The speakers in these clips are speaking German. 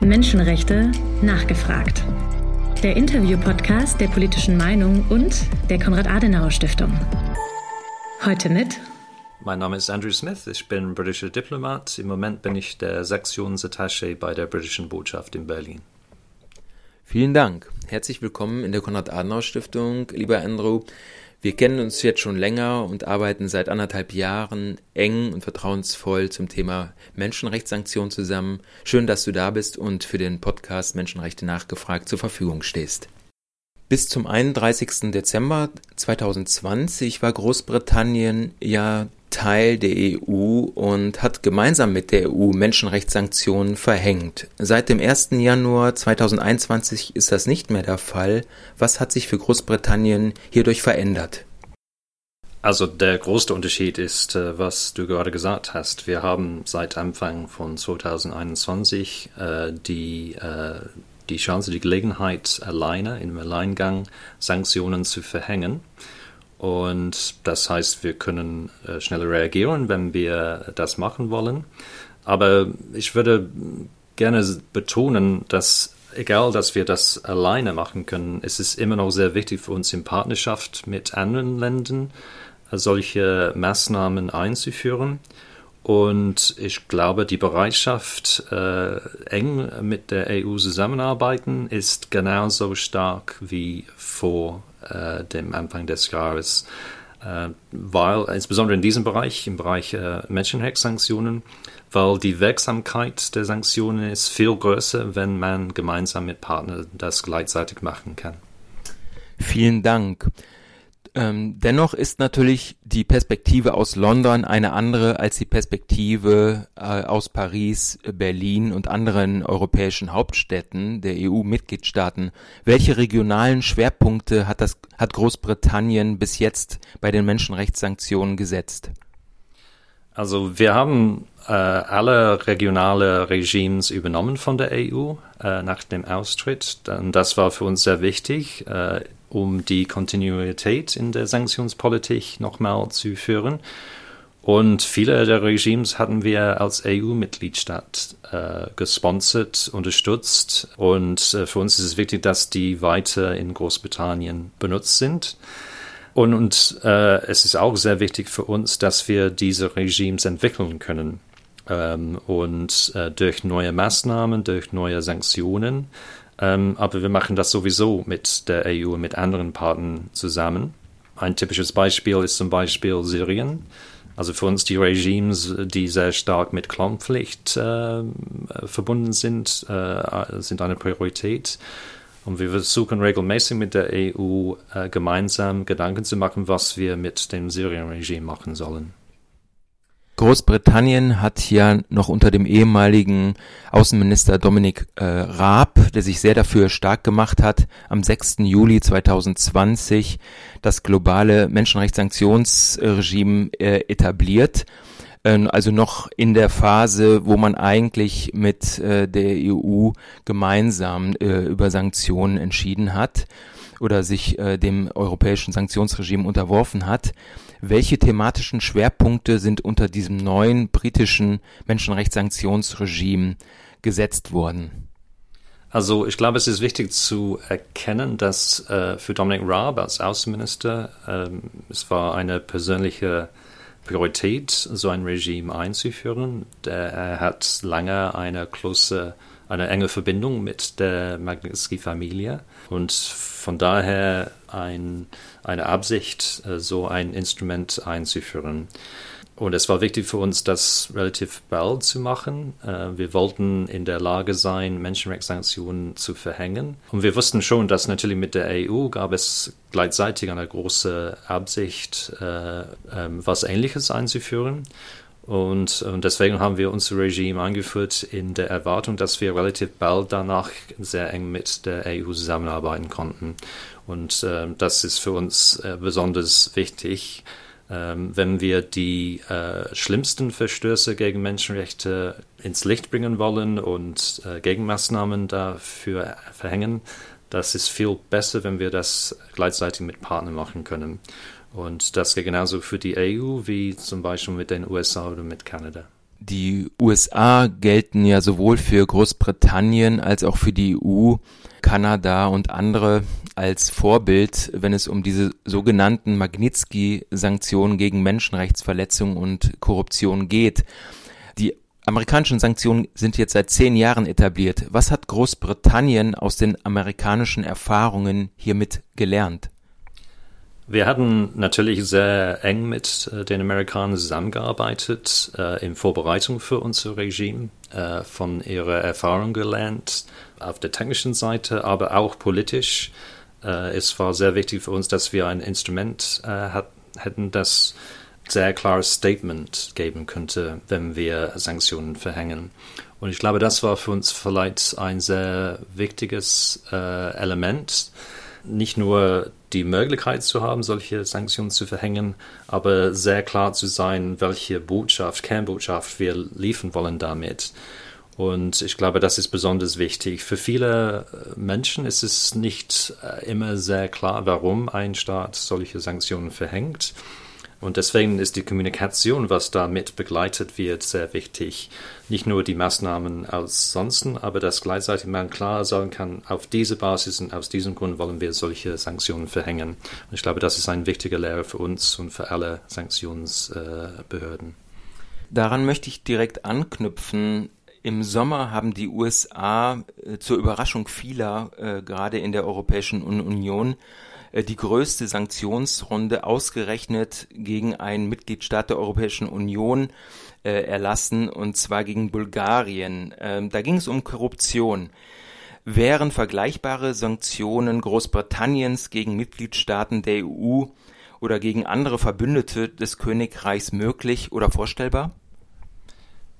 Menschenrechte nachgefragt. Der Interview-Podcast der politischen Meinung und der Konrad-Adenauer-Stiftung. Heute mit. Mein Name ist Andrew Smith, ich bin britischer Diplomat. Im Moment bin ich der Sektionsattaché bei der britischen Botschaft in Berlin. Vielen Dank. Herzlich willkommen in der Konrad-Adenauer-Stiftung, lieber Andrew. Wir kennen uns jetzt schon länger und arbeiten seit anderthalb Jahren eng und vertrauensvoll zum Thema Menschenrechtssanktionen zusammen. Schön, dass du da bist und für den Podcast Menschenrechte nachgefragt zur Verfügung stehst. Bis zum 31. Dezember 2020 war Großbritannien ja Teil der EU und hat gemeinsam mit der EU Menschenrechtssanktionen verhängt. Seit dem 1. Januar 2021 ist das nicht mehr der Fall. Was hat sich für Großbritannien hierdurch verändert? Also der größte Unterschied ist, äh, was du gerade gesagt hast. Wir haben seit Anfang von 2021 äh, die, äh, die Chance, die Gelegenheit, alleine, im Alleingang Sanktionen zu verhängen. Und das heißt, wir können äh, schneller reagieren, wenn wir das machen wollen. Aber ich würde gerne betonen, dass egal, dass wir das alleine machen können, es ist immer noch sehr wichtig für uns in Partnerschaft mit anderen Ländern äh, solche Maßnahmen einzuführen. Und ich glaube, die Bereitschaft, äh, eng mit der EU zusammenarbeiten, ist genauso stark wie vor äh, dem Anfang des Jahres, äh, weil insbesondere in diesem Bereich, im Bereich äh, Menschenrechtssanktionen, weil die Wirksamkeit der Sanktionen ist viel größer, wenn man gemeinsam mit Partnern das gleichzeitig machen kann. Vielen Dank. Ähm, dennoch ist natürlich die Perspektive aus London eine andere als die Perspektive äh, aus Paris, Berlin und anderen europäischen Hauptstädten der EU-Mitgliedstaaten. Welche regionalen Schwerpunkte hat, das, hat Großbritannien bis jetzt bei den Menschenrechtssanktionen gesetzt? Also wir haben äh, alle regionale Regimes übernommen von der EU äh, nach dem Austritt. Das war für uns sehr wichtig. Äh, um die Kontinuität in der Sanktionspolitik nochmal zu führen. Und viele der Regimes hatten wir als EU-Mitgliedstaat äh, gesponsert, unterstützt. Und äh, für uns ist es wichtig, dass die weiter in Großbritannien benutzt sind. Und, und äh, es ist auch sehr wichtig für uns, dass wir diese Regimes entwickeln können. Ähm, und äh, durch neue Maßnahmen, durch neue Sanktionen ähm, aber wir machen das sowieso mit der EU und mit anderen Partnern zusammen. Ein typisches Beispiel ist zum Beispiel Syrien. Also für uns die Regimes, die sehr stark mit Klonpflicht äh, verbunden sind, äh, sind eine Priorität. Und wir versuchen regelmäßig mit der EU äh, gemeinsam Gedanken zu machen, was wir mit dem Syrien-Regime machen sollen. Großbritannien hat ja noch unter dem ehemaligen Außenminister Dominic äh, Raab, der sich sehr dafür stark gemacht hat, am 6. Juli 2020 das globale Menschenrechtssanktionsregime äh, etabliert. Äh, also noch in der Phase, wo man eigentlich mit äh, der EU gemeinsam äh, über Sanktionen entschieden hat oder sich äh, dem europäischen Sanktionsregime unterworfen hat. Welche thematischen Schwerpunkte sind unter diesem neuen britischen Menschenrechtssanktionsregime gesetzt worden? Also ich glaube, es ist wichtig zu erkennen, dass äh, für Dominic Raab als Außenminister ähm, es war eine persönliche Priorität, so ein Regime einzuführen. Der, er hat lange eine große, eine enge Verbindung mit der Magnitsky-Familie und von daher ein, eine Absicht, äh, so ein Instrument einzuführen. Und es war wichtig für uns, das relativ bald zu machen. Äh, wir wollten in der Lage sein, Menschenrechtssanktionen zu verhängen. Und wir wussten schon, dass natürlich mit der EU gab es gleichzeitig eine große Absicht, äh, ähm, was Ähnliches einzuführen. Und, und, deswegen haben wir unser Regime eingeführt in der Erwartung, dass wir relativ bald danach sehr eng mit der EU zusammenarbeiten konnten. Und äh, das ist für uns äh, besonders wichtig, äh, wenn wir die äh, schlimmsten Verstöße gegen Menschenrechte ins Licht bringen wollen und äh, Gegenmaßnahmen dafür verhängen. Das ist viel besser, wenn wir das gleichzeitig mit Partnern machen können. Und das geht genauso für die EU wie zum Beispiel mit den USA oder mit Kanada. Die USA gelten ja sowohl für Großbritannien als auch für die EU, Kanada und andere als Vorbild, wenn es um diese sogenannten Magnitsky-Sanktionen gegen Menschenrechtsverletzungen und Korruption geht. Die amerikanischen Sanktionen sind jetzt seit zehn Jahren etabliert. Was hat Großbritannien aus den amerikanischen Erfahrungen hiermit gelernt? Wir hatten natürlich sehr eng mit äh, den Amerikanern zusammengearbeitet äh, in Vorbereitung für unser Regime, äh, von ihrer Erfahrung gelernt, auf der technischen Seite, aber auch politisch. Äh, es war sehr wichtig für uns, dass wir ein Instrument äh, hat, hätten, das sehr klares Statement geben könnte, wenn wir Sanktionen verhängen. Und ich glaube, das war für uns vielleicht ein sehr wichtiges äh, Element nicht nur die Möglichkeit zu haben, solche Sanktionen zu verhängen, aber sehr klar zu sein, welche Botschaft, Kernbotschaft wir liefern wollen damit. Und ich glaube, das ist besonders wichtig. Für viele äh, Menschen ist es nicht äh, immer sehr klar, warum ein Staat solche Sanktionen verhängt. Und deswegen ist die Kommunikation, was damit begleitet wird, sehr wichtig. Nicht nur die Maßnahmen ansonsten, aber dass gleichzeitig man klar sagen kann, auf diese Basis und aus diesem Grund wollen wir solche Sanktionen verhängen. Und ich glaube, das ist ein wichtiger Lehre für uns und für alle Sanktionsbehörden. Daran möchte ich direkt anknüpfen. Im Sommer haben die USA äh, zur Überraschung vieler, äh, gerade in der Europäischen Union, die größte Sanktionsrunde ausgerechnet gegen einen Mitgliedstaat der Europäischen Union äh, erlassen, und zwar gegen Bulgarien. Ähm, da ging es um Korruption. Wären vergleichbare Sanktionen Großbritanniens gegen Mitgliedstaaten der EU oder gegen andere Verbündete des Königreichs möglich oder vorstellbar?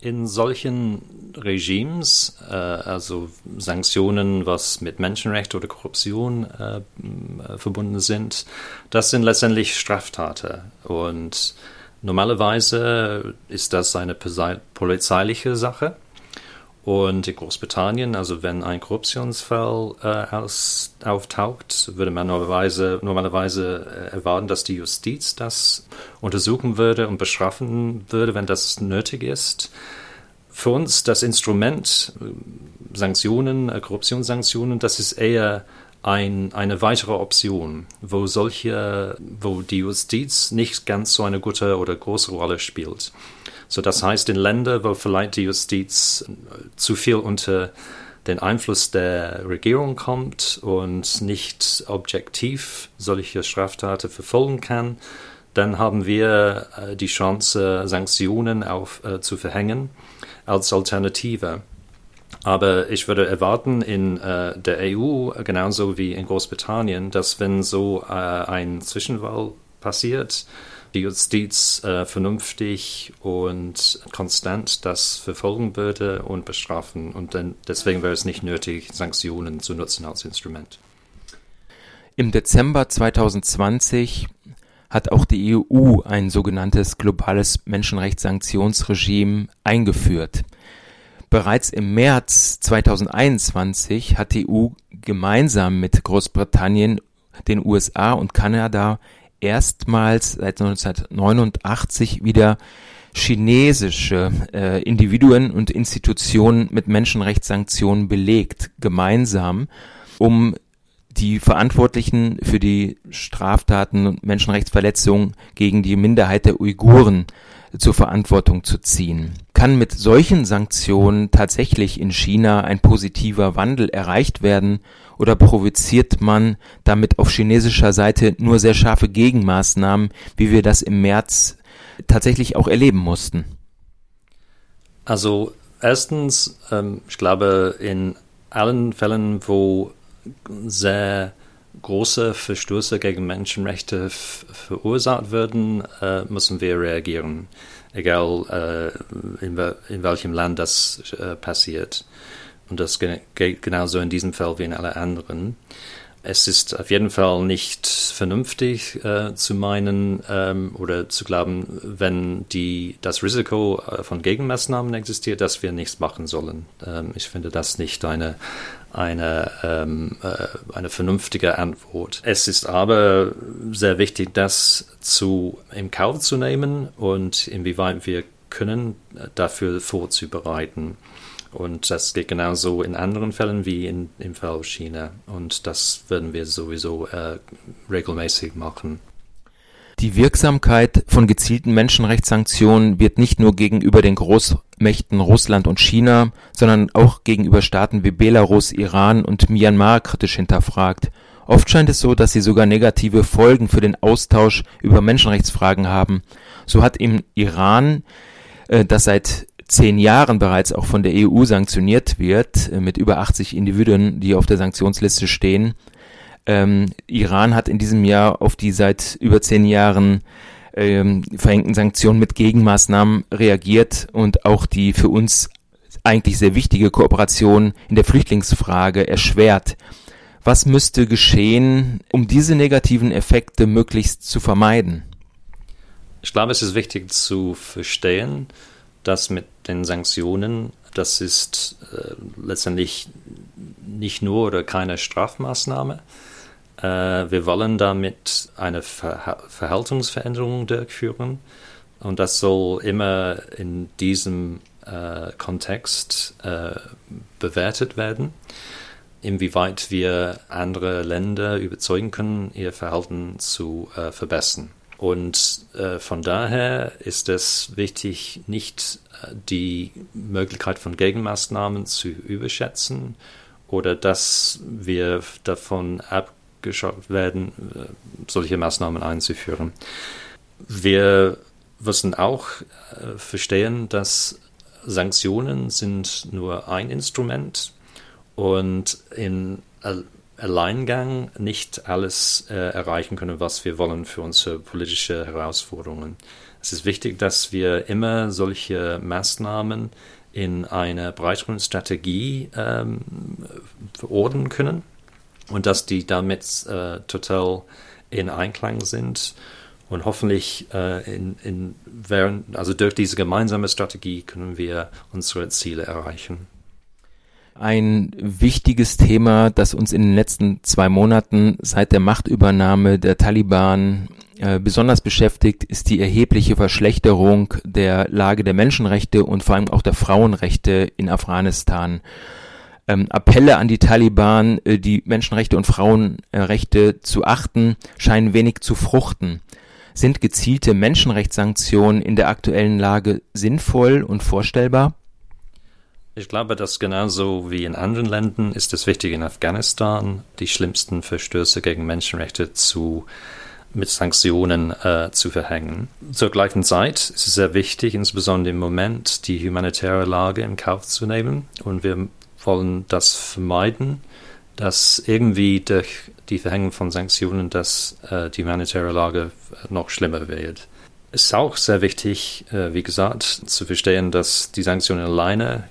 In solchen Regimes, äh, also Sanktionen, was mit Menschenrecht oder Korruption äh, äh verbunden sind, das sind letztendlich Straftaten. Und normalerweise ist das eine polizeiliche Sache. Und in Großbritannien, also wenn ein Korruptionsfall äh, aus, auftaucht, würde man normalerweise, normalerweise äh, erwarten, dass die Justiz das untersuchen würde und bestrafen würde, wenn das nötig ist. Für uns das Instrument äh, Sanktionen, äh, Korruptionssanktionen, das ist eher ein, eine weitere Option, wo solche, wo die Justiz nicht ganz so eine gute oder große Rolle spielt. So, das heißt, in Ländern, wo vielleicht die Justiz zu viel unter den Einfluss der Regierung kommt und nicht objektiv solche Straftaten verfolgen kann, dann haben wir äh, die Chance, Sanktionen auf, äh, zu verhängen als Alternative. Aber ich würde erwarten in äh, der EU genauso wie in Großbritannien, dass wenn so äh, ein Zwischenwahl passiert, die Justiz äh, vernünftig und konstant das verfolgen würde und bestrafen. Und dann, deswegen wäre es nicht nötig, Sanktionen zu nutzen als Instrument. Im Dezember 2020 hat auch die EU ein sogenanntes globales Menschenrechtssanktionsregime eingeführt. Bereits im März 2021 hat die EU gemeinsam mit Großbritannien, den USA und Kanada erstmals seit 1989 wieder chinesische äh, Individuen und Institutionen mit Menschenrechtssanktionen belegt, gemeinsam, um die Verantwortlichen für die Straftaten und Menschenrechtsverletzungen gegen die Minderheit der Uiguren zur Verantwortung zu ziehen. Kann mit solchen Sanktionen tatsächlich in China ein positiver Wandel erreicht werden oder provoziert man damit auf chinesischer Seite nur sehr scharfe Gegenmaßnahmen, wie wir das im März tatsächlich auch erleben mussten? Also erstens, ähm, ich glaube, in allen Fällen, wo sehr große Verstöße gegen Menschenrechte verursacht werden, äh, müssen wir reagieren, egal äh, in, in, welchem Land das äh, passiert. Und das geht genauso in diesem Fall wie in allen anderen. Es ist auf jeden Fall nicht vernünftig äh, zu meinen ähm, oder zu glauben, wenn die, das Risiko äh, von Gegenmaßnahmen existiert, dass wir nichts machen sollen. Ähm, ich finde das nicht eine, eine, ähm, äh, eine vernünftige Antwort. Es ist aber sehr wichtig, das zu, im Kauf zu nehmen und inwieweit wir können, dafür vorzubereiten. Und das geht genauso in anderen Fällen wie in, im Fall China. Und das werden wir sowieso äh, regelmäßig machen. Die Wirksamkeit von gezielten Menschenrechtssanktionen wird nicht nur gegenüber den Großmächten Russland und China, sondern auch gegenüber Staaten wie Belarus, Iran und Myanmar kritisch hinterfragt. Oft scheint es so, dass sie sogar negative Folgen für den Austausch über Menschenrechtsfragen haben. So hat im Iran, äh, das seit zehn Jahren bereits auch von der EU sanktioniert wird, äh, mit über 80 Individuen, die auf der Sanktionsliste stehen, ähm, Iran hat in diesem Jahr auf die seit über zehn Jahren ähm, verhängten Sanktionen mit Gegenmaßnahmen reagiert und auch die für uns eigentlich sehr wichtige Kooperation in der Flüchtlingsfrage erschwert. Was müsste geschehen, um diese negativen Effekte möglichst zu vermeiden? Ich glaube, es ist wichtig zu verstehen, dass mit den Sanktionen, das ist äh, letztendlich nicht nur oder keine Strafmaßnahme, äh, wir wollen damit eine Ver Verhaltensveränderung durchführen und das soll immer in diesem äh, Kontext äh, bewertet werden, inwieweit wir andere Länder überzeugen können, ihr Verhalten zu äh, verbessern. Und äh, von daher ist es wichtig, nicht äh, die Möglichkeit von Gegenmaßnahmen zu überschätzen oder dass wir davon ab geschaut werden, äh, solche Maßnahmen einzuführen. Wir müssen auch äh, verstehen, dass Sanktionen sind nur ein Instrument und in Alleingang nicht alles äh, erreichen können, was wir wollen für unsere politische Herausforderungen. Es ist wichtig, dass wir immer solche Maßnahmen in einer breiteren Strategie ähm, verordnen können und dass die damit äh, total in Einklang sind und hoffentlich äh, in, in während, also durch diese gemeinsame Strategie können wir unsere Ziele erreichen. Ein wichtiges Thema, das uns in den letzten zwei Monaten seit der Machtübernahme der Taliban äh, besonders beschäftigt, ist die erhebliche Verschlechterung der Lage der Menschenrechte und vor allem auch der Frauenrechte in Afghanistan ähm, Appelle an die Taliban, äh, die Menschenrechte und Frauenrechte zu achten, scheinen wenig zu fruchten. Sind gezielte Menschenrechtssanktionen in der aktuellen Lage sinnvoll und vorstellbar? Ich glaube, dass genauso wie in anderen Ländern ist es wichtig, in Afghanistan die schlimmsten Verstöße gegen Menschenrechte zu mit Sanktionen äh, zu verhängen. Zur gleichen Zeit ist es sehr wichtig, insbesondere im Moment die humanitäre Lage in Kauf zu nehmen. Und wir wollen das vermeiden, dass irgendwie durch die Verhängung von Sanktionen dass äh, die humanitäre Lage noch schlimmer wird. Es ist auch sehr wichtig, äh, wie gesagt, zu verstehen, dass die Sanktionen alleine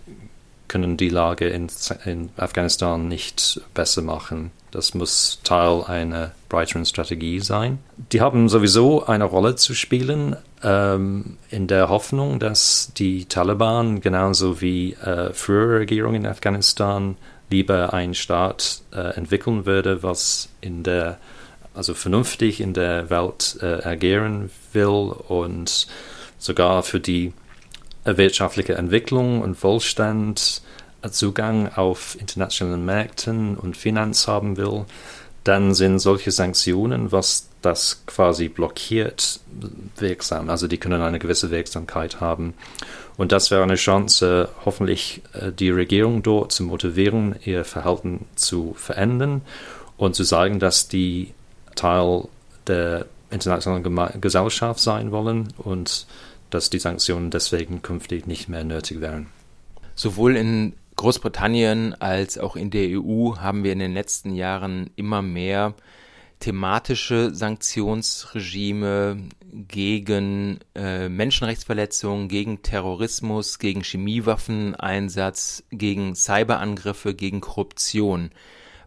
können die Lage in, in Afghanistan nicht besser machen. Das muss Teil einer breiteren Strategie sein. Die haben sowieso eine Rolle zu spielen, ähm, in der Hoffnung, dass die Taliban genauso wie äh, frühere Regierungen in Afghanistan lieber einen Staat äh, entwickeln würde, was in der also vernünftig in der Welt äh, agieren will und sogar für die wirtschaftliche Entwicklung und Wohlstand Zugang auf internationalen Märkten und Finanz haben will, dann sind solche Sanktionen, was das quasi blockiert, wirksam. Also die können eine gewisse Wirksamkeit haben. Und das wäre eine Chance, hoffentlich äh, die Regierung dort zu motivieren, ihr Verhalten zu verändern und zu sagen, dass die Teil der internationalen Gesellschaft sein wollen und dass die Sanktionen deswegen künftig nicht mehr nötig wären. Sowohl in Großbritannien als auch in der EU haben wir in den letzten Jahren immer mehr thematische Sanktionsregime gegen äh, Menschenrechtsverletzungen, gegen Terrorismus, gegen Chemiewaffeneinsatz, gegen Cyberangriffe, gegen Korruption.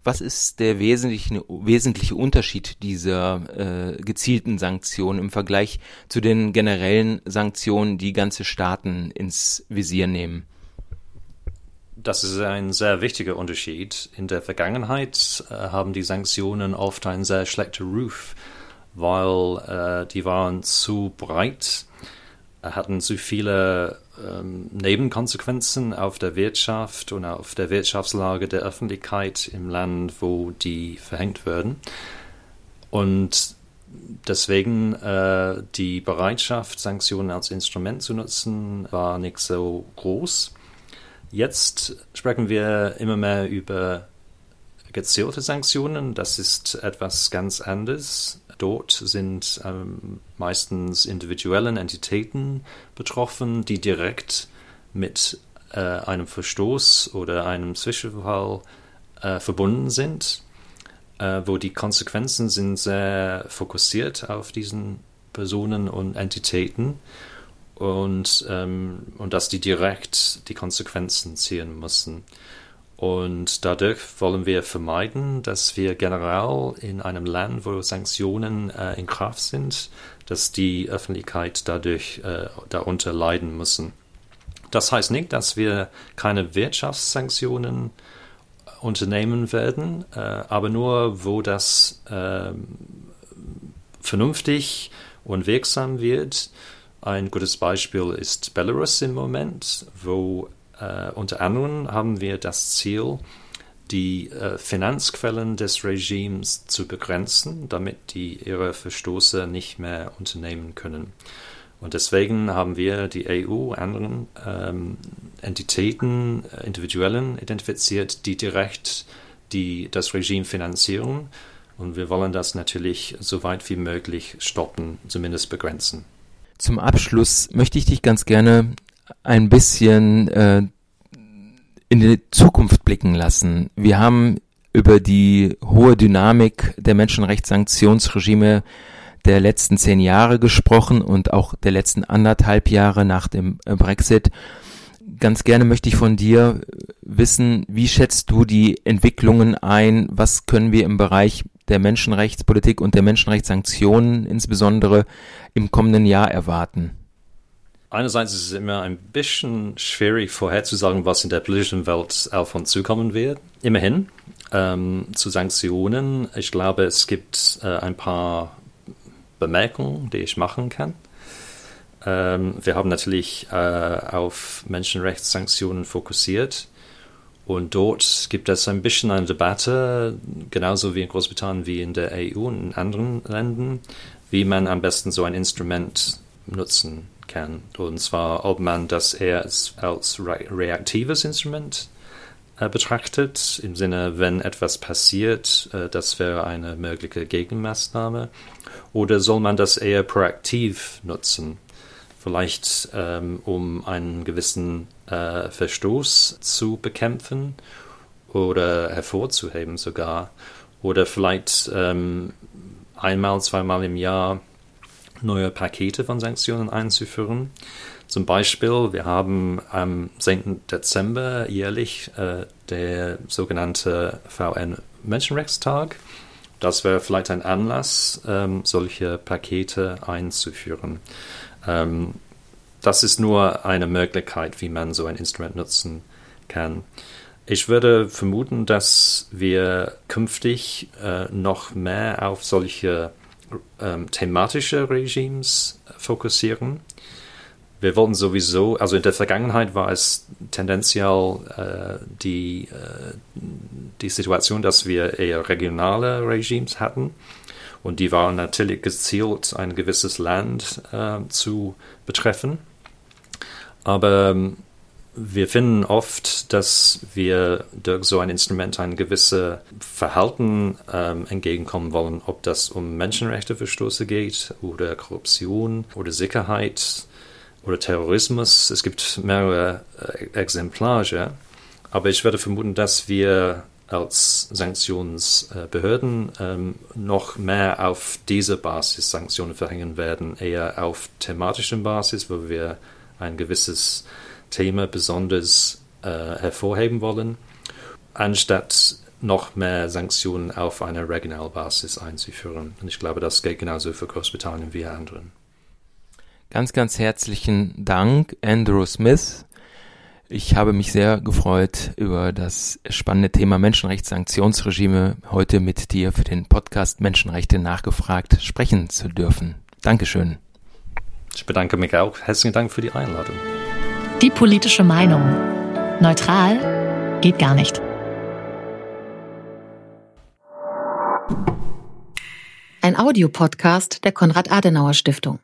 Was ist der wesentliche, wesentliche Unterschied dieser äh, gezielten Sanktionen im Vergleich zu den generellen Sanktionen, die ganze Staaten ins Visier nehmen? Das ist ein sehr wichtiger Unterschied. In der Vergangenheit äh, haben die Sanktionen oft einen sehr schlechten Ruf, weil äh, die waren zu breit hatten zu viele ähm, Nebenkonsequenzen auf der Wirtschaft und auf der Wirtschaftslage der Öffentlichkeit im Land, wo die verhängt werden. Und deswegen äh, die Bereitschaft, Sanktionen als Instrument zu nutzen, war nicht so groß. Jetzt sprechen wir immer mehr über gezielte Sanktionen. Das ist etwas ganz anderes. Dort sind ähm, meistens individuellen Entitäten betroffen, die direkt mit äh, einem Verstoß oder einem Zwischenfall äh, verbunden sind, äh, wo die Konsequenzen sind sehr fokussiert auf diesen Personen und Entitäten und, ähm, und dass die direkt die Konsequenzen ziehen müssen. Und dadurch wollen wir vermeiden, dass wir generell in einem Land, wo Sanktionen äh, in Kraft sind, dass die Öffentlichkeit dadurch äh, darunter leiden müssen. Das heißt nicht, dass wir keine Wirtschaftssanktionen unternehmen werden, äh, aber nur, wo das ähm, vernünftig und wirksam wird. Ein gutes Beispiel ist Belarus im Moment, wo äh, unter anderem haben wir das Ziel, die äh, Finanzquellen des Regimes zu begrenzen, damit die ihre Verstoße nicht mehr unternehmen können. Und deswegen haben wir die EU anderen ähm, Entitäten, äh, Individuellen identifiziert, die direkt die, das Regime finanzieren. Und wir wollen das natürlich so weit wie möglich stoppen, zumindest begrenzen. Zum Abschluss möchte ich dich ganz gerne ein bisschen äh, in die Zukunft blicken lassen. Wir haben über die hohe Dynamik der Menschenrechtssanktionsregime der letzten zehn Jahre gesprochen und auch der letzten anderthalb Jahre nach dem äh, Brexit. Ganz gerne möchte ich von dir wissen, wie schätzt du die Entwicklungen ein? Was können wir im Bereich der Menschenrechtspolitik und der Menschenrechtssanktionen insbesondere im kommenden Jahr erwarten? Einerseits ist es immer ein bisschen schwierig vorherzusagen, was in der politischen Welt auf uns zukommen wird. Immerhin ähm, zu Sanktionen. Ich glaube, es gibt äh, ein paar Bemerkungen, die ich machen kann. Ähm, wir haben natürlich äh, auf Menschenrechtssanktionen fokussiert. Und dort gibt es ein bisschen eine Debatte, genauso wie in Großbritannien wie in der EU und in anderen Ländern, wie man am besten so ein Instrument nutzen kann. Und zwar, ob man das eher als, reaktives Instrument äh, betrachtet, im Sinne, wenn etwas passiert, äh, das wäre eine mögliche Gegenmaßnahme, oder soll man das eher proaktiv nutzen? Vielleicht ähm, um einen gewissen äh, Verstoß zu bekämpfen oder hervorzuheben sogar. Oder vielleicht ähm, einmal, zweimal im Jahr neue Pakete von Sanktionen einzuführen. Zum Beispiel, wir haben am 10. Dezember jährlich äh, der sogenannte VN-Menschenrechtstag. Das wäre vielleicht ein Anlass, ähm, solche Pakete einzuführen. Ähm, das ist nur eine Möglichkeit, wie man so ein Instrument nutzen kann. Ich würde vermuten, dass wir künftig äh, noch mehr auf solche ähm, thematische Regimes fokussieren. Wir wollten sowieso, also in der Vergangenheit war es tendenziell äh, die, äh, die Situation, dass wir eher regionale Regimes hatten. Und die waren natürlich gezielt, ein gewisses Land äh, zu betreffen. Aber ähm, wir finden oft, dass wir durch so ein Instrument ein gewisses Verhalten ähm, entgegenkommen wollen, ob das um Menschenrechteverstoße geht oder Korruption oder Sicherheit oder Terrorismus. Es gibt mehrere äh, Exemplare, aber ich würde vermuten, dass wir als Sanktionsbehörden ähm, noch mehr auf dieser Basis Sanktionen verhängen werden, eher auf thematischer Basis, wo wir ein gewisses Thema besonders äh, hervorheben wollen, anstatt noch mehr Sanktionen auf einer regionalen Basis einzuführen. Und ich glaube, das geht genauso für Großbritannien wie anderen. Ganz, ganz herzlichen Dank, Andrew Smith. Ich habe mich sehr gefreut, über das spannende Thema Menschenrechtssanktionsregime heute mit dir für den Podcast Menschenrechte nachgefragt sprechen zu dürfen. Dankeschön. Ich bedanke mich auch. Herzlichen Dank für die Einladung. Die politische Meinung. Neutral geht gar nicht. Ein Audiopodcast der Konrad-Adenauer-Stiftung.